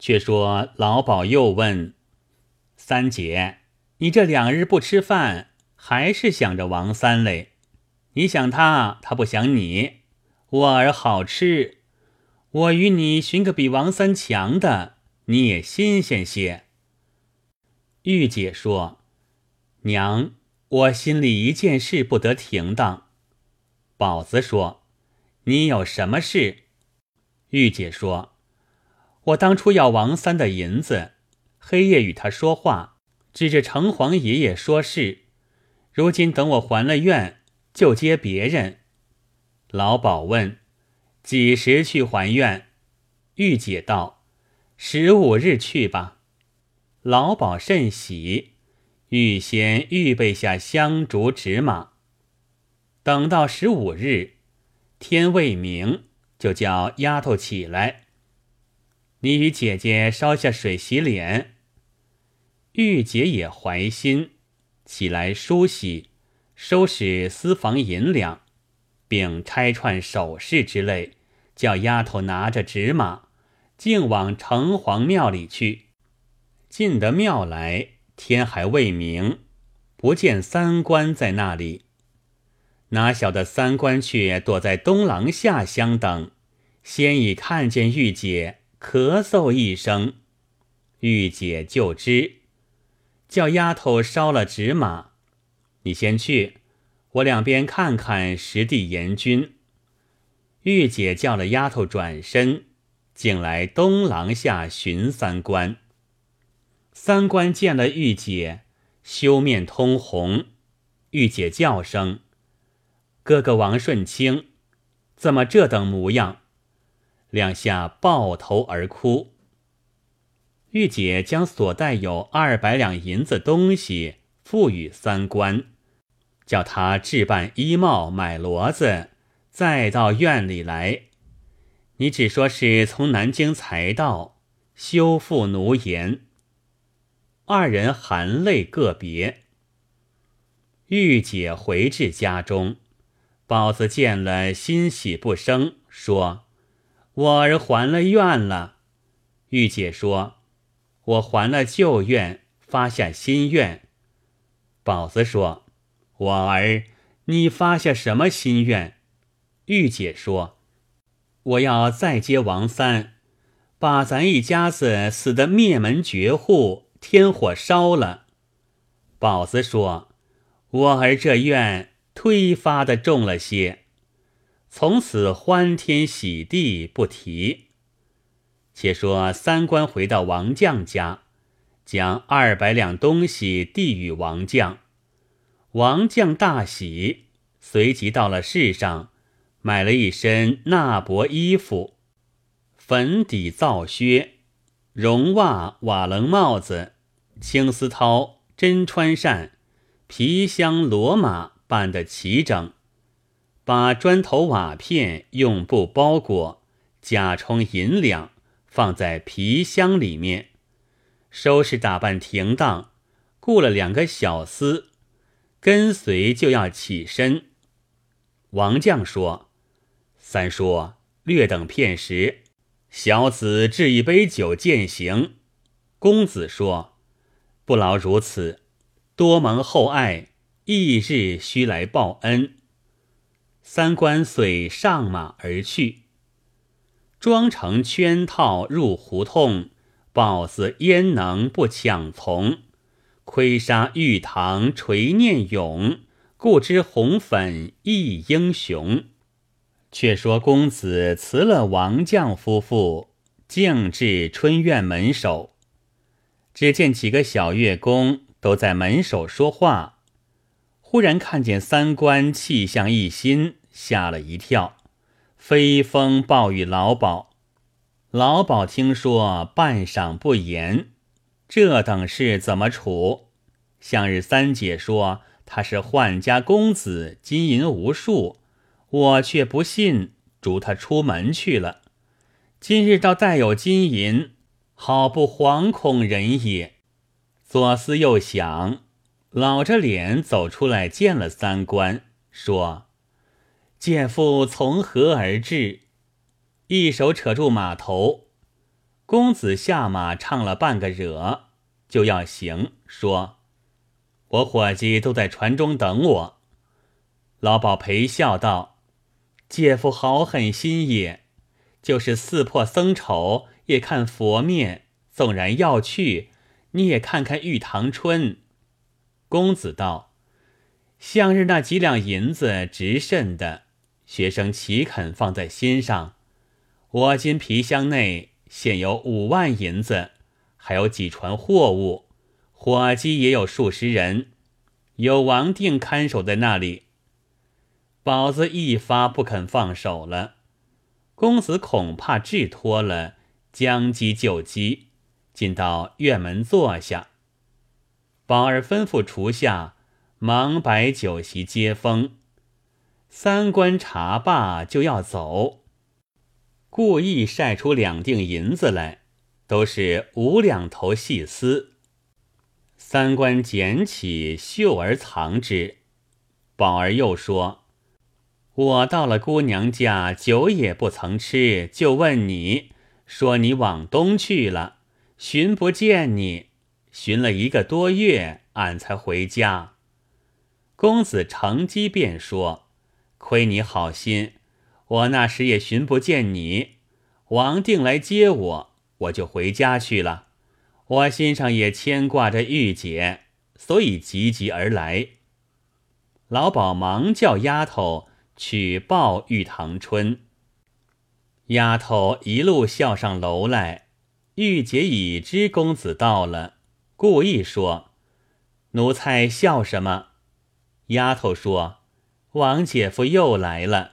却说老鸨又问三姐：“你这两日不吃饭，还是想着王三嘞？你想他，他不想你。我儿好吃，我与你寻个比王三强的，你也新鲜些。”玉姐说：“娘，我心里一件事不得停当。”宝子说：“你有什么事？”玉姐说：“我当初要王三的银子，黑夜与他说话，指着城隍爷爷说事。如今等我还了愿，就接别人。”老鸨问：“几时去还愿？”玉姐道：“十五日去吧。”老鸨甚喜，预先预备下香烛纸马。等到十五日，天未明。就叫丫头起来，你与姐姐烧下水洗脸。玉姐也怀心，起来梳洗，收拾私房银两，并拆串首饰之类，叫丫头拿着纸马，径往城隍庙里去。进得庙来，天还未明，不见三官在那里。哪晓得三官却躲在东廊下厢等，先已看见玉姐咳嗽一声，玉姐就知，叫丫头烧了纸马，你先去，我两边看看实地严君。玉姐叫了丫头转身，竟来东廊下寻三官。三官见了玉姐，羞面通红，玉姐叫声。哥哥王顺清，怎么这等模样？两下抱头而哭。玉姐将所带有二百两银子东西付与三官，叫他置办衣帽、买骡子，再到院里来。你只说是从南京才到，休负奴言。二人含泪个别。玉姐回至家中。宝子见了，欣喜不生，说：“我儿还了愿了。”玉姐说：“我还了旧愿，发下新愿。”宝子说：“我儿，你发下什么心愿？”玉姐说：“我要再接王三，把咱一家子死得灭门绝户，天火烧了。”宝子说：“我儿这愿。”推发的重了些，从此欢天喜地不提。且说三官回到王将家，将二百两东西递与王将，王将大喜，随即到了市上，买了一身纳帛衣服、粉底皂靴、绒袜瓦楞帽子、青丝绦、真穿扇、皮箱骡马。办得齐整，把砖头瓦片用布包裹，假充银两，放在皮箱里面，收拾打扮停当，雇了两个小厮，跟随就要起身。王将说：“三叔，略等片时，小子置一杯酒饯行。”公子说：“不劳如此，多蒙厚爱。”翌日须来报恩。三官遂上马而去，装成圈套入胡同。豹子焉能不抢从？窥杀玉堂垂念勇，故知红粉亦英雄。却说公子辞了王将夫妇，径至春院门首，只见几个小乐工都在门首说话。忽然看见三官气象一新，吓了一跳，飞风暴雨老鸨。老鸨听说，半晌不言。这等事怎么处？向日三姐说他是宦家公子，金银无数，我却不信，逐他出门去了。今日倒带有金银，好不惶恐人也。左思右想。老着脸走出来，见了三官，说：“姐夫从何而至？”一手扯住马头，公子下马唱了半个惹，就要行，说：“我伙计都在船中等我。”老鸨陪笑道：“姐夫好狠心也，就是四破僧丑也看佛面。纵然要去，你也看看玉堂春。”公子道：“向日那几两银子值甚的，学生岂肯放在心上？我今皮箱内。”现有五万银子，还有几船货物，伙计也有数十人，有王定看守在那里。宝子一发不肯放手了，公子恐怕治脱了，将机就机，进到院门坐下。宝儿吩咐厨下忙摆酒席接风，三官茶罢就要走。故意晒出两锭银子来，都是五两头细丝。三官捡起，袖而藏之。宝儿又说：“我到了姑娘家，酒也不曾吃，就问你说你往东去了，寻不见你，寻了一个多月，俺才回家。”公子乘机便说：“亏你好心。”我那时也寻不见你，王定来接我，我就回家去了。我心上也牵挂着玉姐，所以急急而来。老鸨忙叫丫头去报玉堂春。丫头一路笑上楼来，玉姐已知公子到了，故意说：“奴才笑什么？”丫头说：“王姐夫又来了。”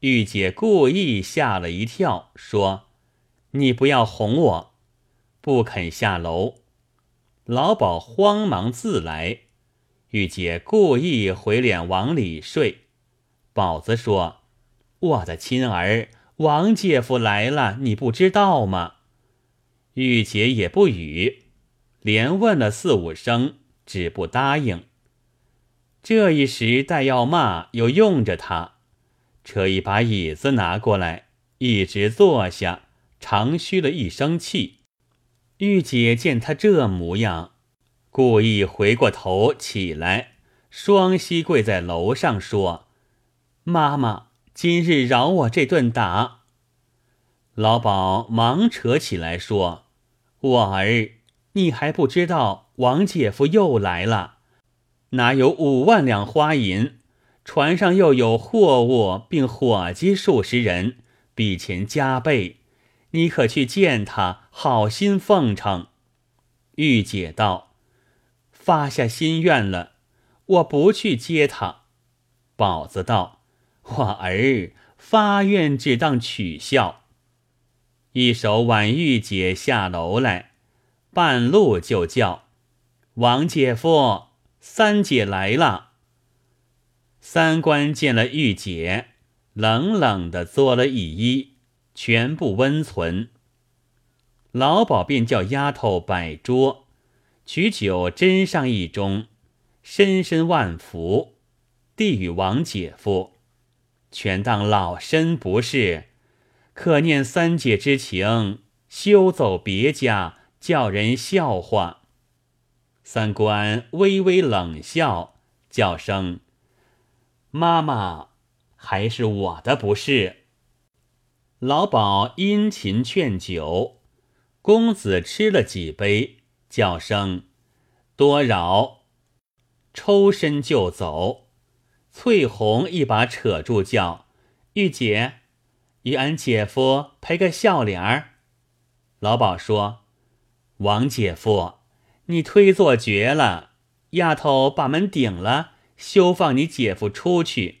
玉姐故意吓了一跳，说：“你不要哄我，不肯下楼。”老鸨慌忙自来。玉姐故意回脸往里睡。宝子说：“我的亲儿，王姐夫来了，你不知道吗？”玉姐也不语，连问了四五声，只不答应。这一时待要骂，又用着他。车一把椅子拿过来，一直坐下，长吁了一声气。玉姐见他这模样，故意回过头起来，双膝跪在楼上说：“妈妈，今日饶我这顿打。”老鸨忙扯起来说：“我儿，你还不知道王姐夫又来了，哪有五万两花银？”船上又有货物，并伙计数十人，比钱加倍。你可去见他，好心奉承。玉姐道：“发下心愿了，我不去接他。”宝子道：“我儿发愿，只当取笑。”一手挽玉姐下楼来，半路就叫：“王姐夫，三姐来了。”三官见了玉姐，冷冷的作了一揖，全部温存。老鸨便叫丫头摆桌，取酒斟上一盅，深深万福，递与王姐夫，全当老身不是，可念三姐之情，休走别家，叫人笑话。三官微微冷笑，叫声。妈妈，还是我的不是。老鸨殷勤劝酒，公子吃了几杯，叫声多饶，抽身就走。翠红一把扯住，叫玉姐，与俺姐夫赔个笑脸儿。老鸨说：“王姐夫，你推坐绝了，丫头把门顶了。”休放你姐夫出去，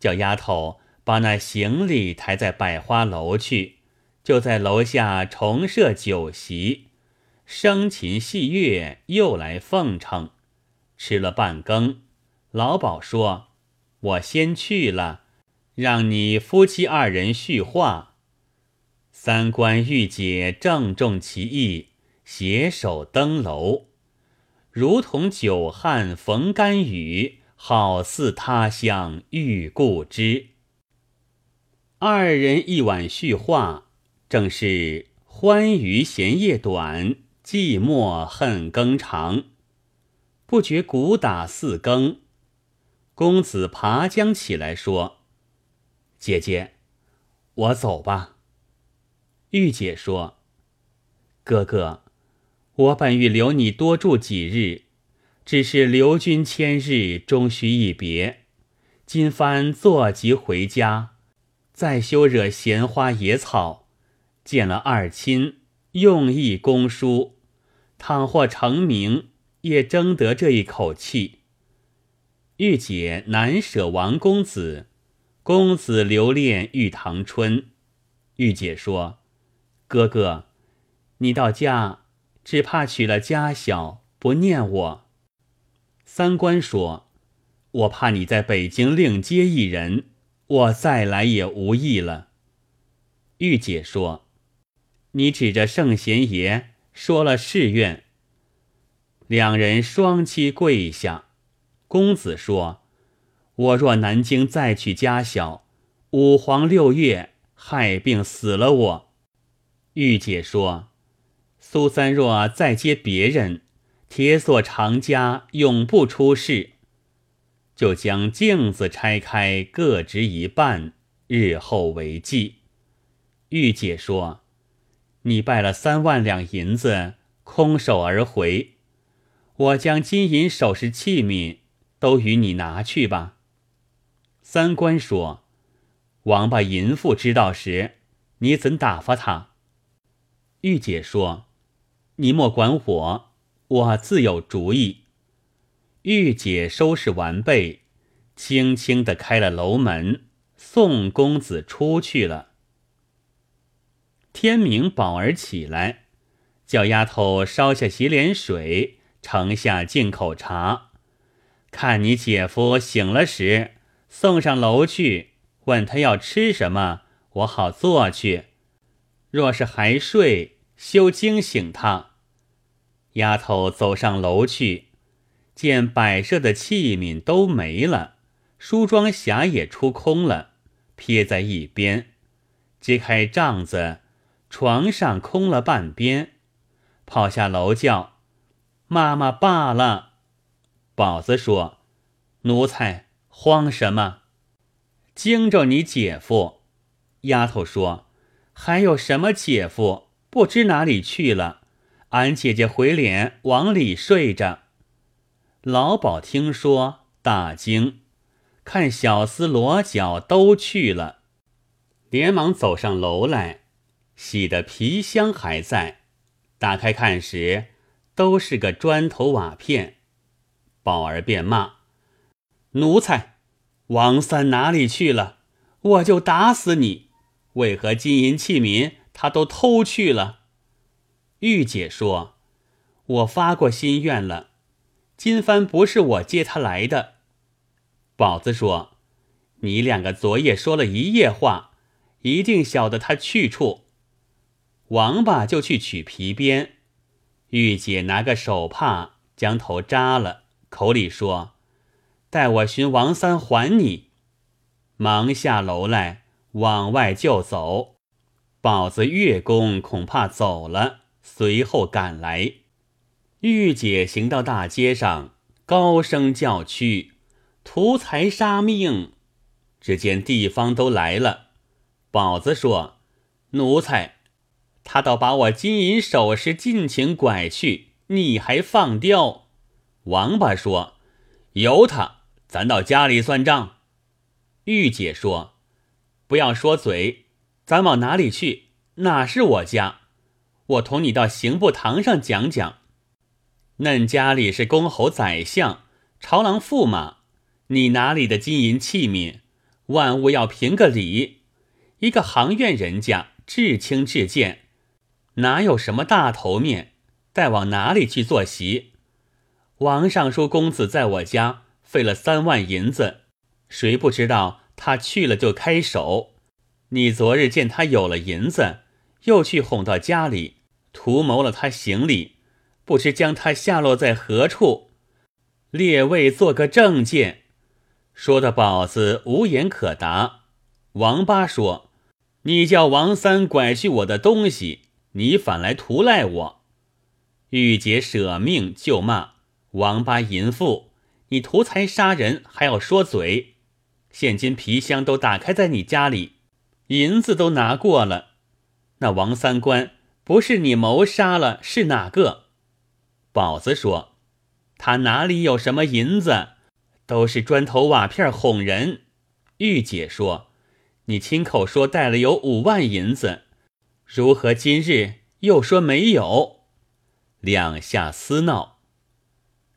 叫丫头把那行李抬在百花楼去，就在楼下重设酒席，笙琴戏乐又来奉承。吃了半更，老鸨说：“我先去了，让你夫妻二人叙话。”三官玉姐正中其意，携手登楼。如同久旱逢甘雨，好似他乡遇故知。二人一晚叙话，正是欢娱闲夜短，寂寞恨更长。不觉鼓打四更，公子爬将起来说：“姐姐，我走吧。”玉姐说：“哥哥，我本欲留你多住几日，只是留君千日，终须一别。今番坐即回家。”再休惹闲花野草，见了二亲，用意公书，倘或成名，也争得这一口气。玉姐难舍王公子，公子留恋玉堂春。玉姐说：“哥哥，你到家，只怕娶了家小，不念我。”三官说：“我怕你在北京另接一人。”我再来也无益了。玉姐说：“你指着圣贤爷说了誓愿。”两人双膝跪下。公子说：“我若南京再娶家小，五黄六月害病死了我。”玉姐说：“苏三若再接别人，铁锁长家，永不出世。”就将镜子拆开，各执一半，日后为记。玉姐说：“你败了三万两银子，空手而回。我将金银首饰器皿都与你拿去吧。”三官说：“王八淫妇知道时，你怎打发他？”玉姐说：“你莫管我，我自有主意。”玉姐收拾完备，轻轻地开了楼门，送公子出去了。天明，宝儿起来，叫丫头烧下洗脸水，盛下进口茶。看你姐夫醒了时，送上楼去，问他要吃什么，我好做去。若是还睡，休惊醒他。丫头走上楼去。见摆设的器皿都没了，梳妆匣也出空了，撇在一边。揭开帐子，床上空了半边，跑下楼叫：“妈妈罢了。”宝子说：“奴才慌什么？惊着你姐夫。”丫头说：“还有什么姐夫？不知哪里去了。俺姐姐回脸往里睡着。”老鸨听说，大惊，看小厮裸脚都去了，连忙走上楼来，洗的皮箱还在，打开看时，都是个砖头瓦片。宝儿便骂：“奴才，王三哪里去了？我就打死你！为何金银器皿他都偷去了？”玉姐说：“我发过心愿了。”金帆不是我接他来的，宝子说：“你两个昨夜说了一夜话，一定晓得他去处。”王八就去取皮鞭，玉姐拿个手帕将头扎了，口里说：“待我寻王三还你。”忙下楼来往外就走。宝子月宫恐怕走了，随后赶来。玉姐行到大街上，高声叫屈：“图财杀命！”只见地方都来了。宝子说：“奴才，他倒把我金银首饰尽情拐去，你还放刁。”王八说：“由他，咱到家里算账。”玉姐说：“不要说嘴，咱往哪里去？哪是我家？我同你到刑部堂上讲讲。”嫩家里是公侯宰相、朝郎驸马，你哪里的金银器皿？万物要评个理。一个行院人家，至轻至贱，哪有什么大头面？待往哪里去坐席？王尚书公子在我家费了三万银子，谁不知道他去了就开手？你昨日见他有了银子，又去哄到家里，图谋了他行李。不知将他下落在何处，列位做个证件。说的宝子无言可答。王八说：“你叫王三拐去我的东西，你反来图赖我。玉姐舍命就骂王八淫妇，你图财杀人还要说嘴。现今皮箱都打开在你家里，银子都拿过了。那王三官不是你谋杀了，是哪个？宝子说：“他哪里有什么银子，都是砖头瓦片哄人。”玉姐说：“你亲口说带了有五万银子，如何今日又说没有？”两下厮闹，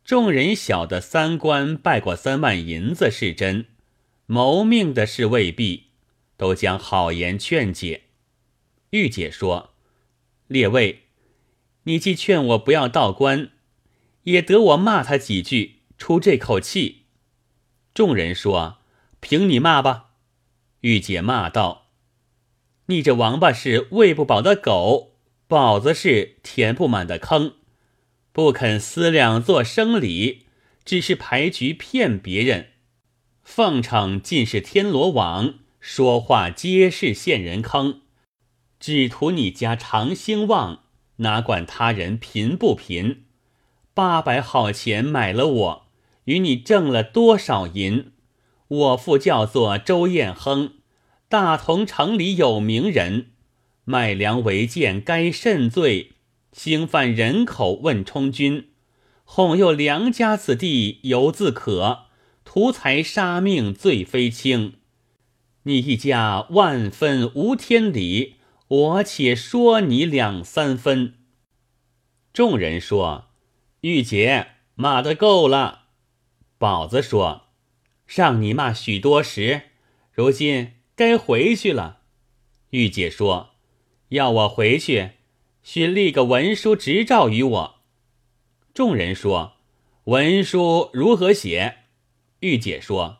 众人晓得三官败过三万银子是真。谋命的事未必，都将好言劝解。玉姐说：“列位，你既劝我不要道官，也得我骂他几句，出这口气。”众人说：“凭你骂吧。”玉姐骂道：“你这王八是喂不饱的狗，宝子是填不满的坑，不肯思量做生理，只是牌局骗别人。”奉承尽是天罗网，说话皆是陷人坑，只图你家长兴旺，哪管他人贫不贫？八百好钱买了我，与你挣了多少银？我父叫做周彦亨，大同城里有名人，卖粮为贱该甚罪？兴犯人口问充军，哄诱良家子弟犹自可。图财杀命罪非轻，你一家万分无天理，我且说你两三分。众人说：“玉姐骂的够了。”宝子说：“让你骂许多时，如今该回去了。”玉姐说：“要我回去，须立个文书执照于我。”众人说：“文书如何写？”玉姐说：“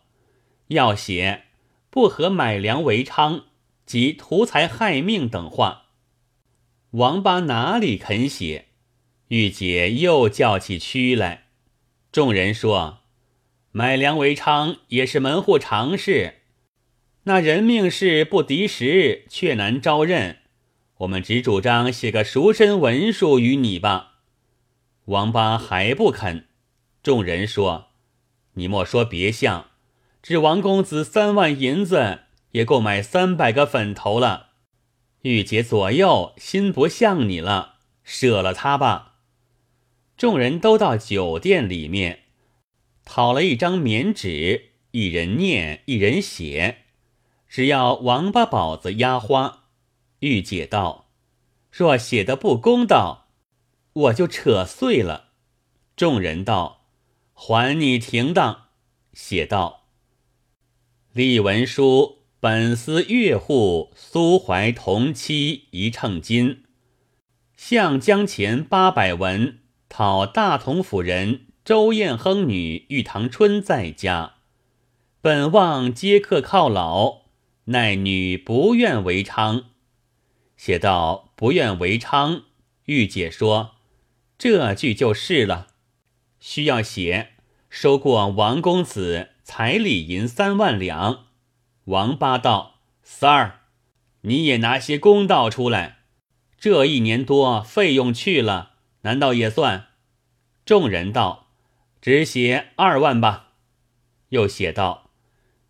要写不合买粮为娼及图财害命等话。”王八哪里肯写？玉姐又叫起屈来。众人说：“买粮为娼也是门户常事，那人命事不敌时，却难招认。我们只主张写个赎身文书与你吧。”王八还不肯。众人说。你莫说别相，只王公子三万银子，也够买三百个粉头了。玉姐左右心不像你了，舍了他吧。众人都到酒店里面，讨了一张棉纸，一人念，一人写，只要王八宝子压花。玉姐道：“若写的不公道，我就扯碎了。”众人道。还你停当，写道：立文书本司岳户苏怀同妻一秤金，向将钱八百文讨大同府人周彦亨女玉堂春在家，本望接客犒劳，奈女不愿为娼。写到不愿为娼，玉姐说这句就是了。需要写收过王公子彩礼银三万两。王八道三儿，你也拿些公道出来。这一年多费用去了，难道也算？众人道只写二万吧。又写道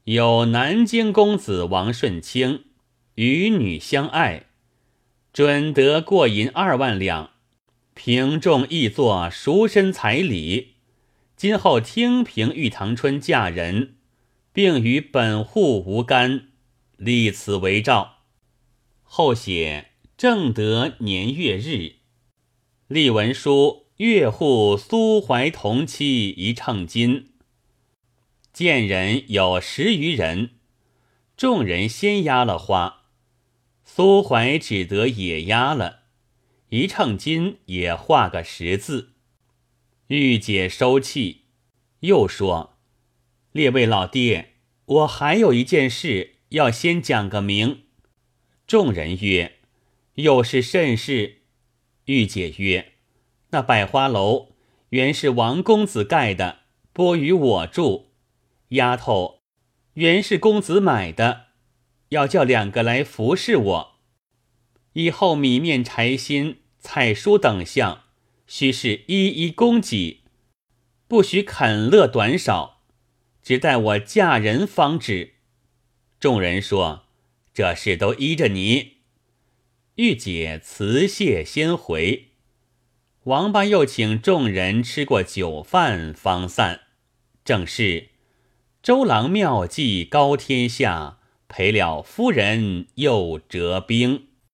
有南京公子王顺清与女相爱，准得过银二万两。平众亦作赎身彩礼，今后听凭玉堂春嫁人，并与本户无干，立此为诏。后写正德年月日，立文书岳户苏怀同妻一秤金。见人有十余人，众人先压了花，苏怀只得也压了。一秤金也画个十字，玉姐收气，又说：“列位老爹，我还有一件事要先讲个明。”众人曰：“又是甚事？”玉姐曰：“那百花楼原是王公子盖的，拨与我住。丫头原是公子买的，要叫两个来服侍我。”以后米面柴薪、菜蔬等项，须是一一供给，不许肯乐短少，只待我嫁人方知。众人说：“这事都依着你。”玉姐辞谢先回。王八又请众人吃过酒饭，方散。正是周郎妙计高天下，赔了夫人又折兵。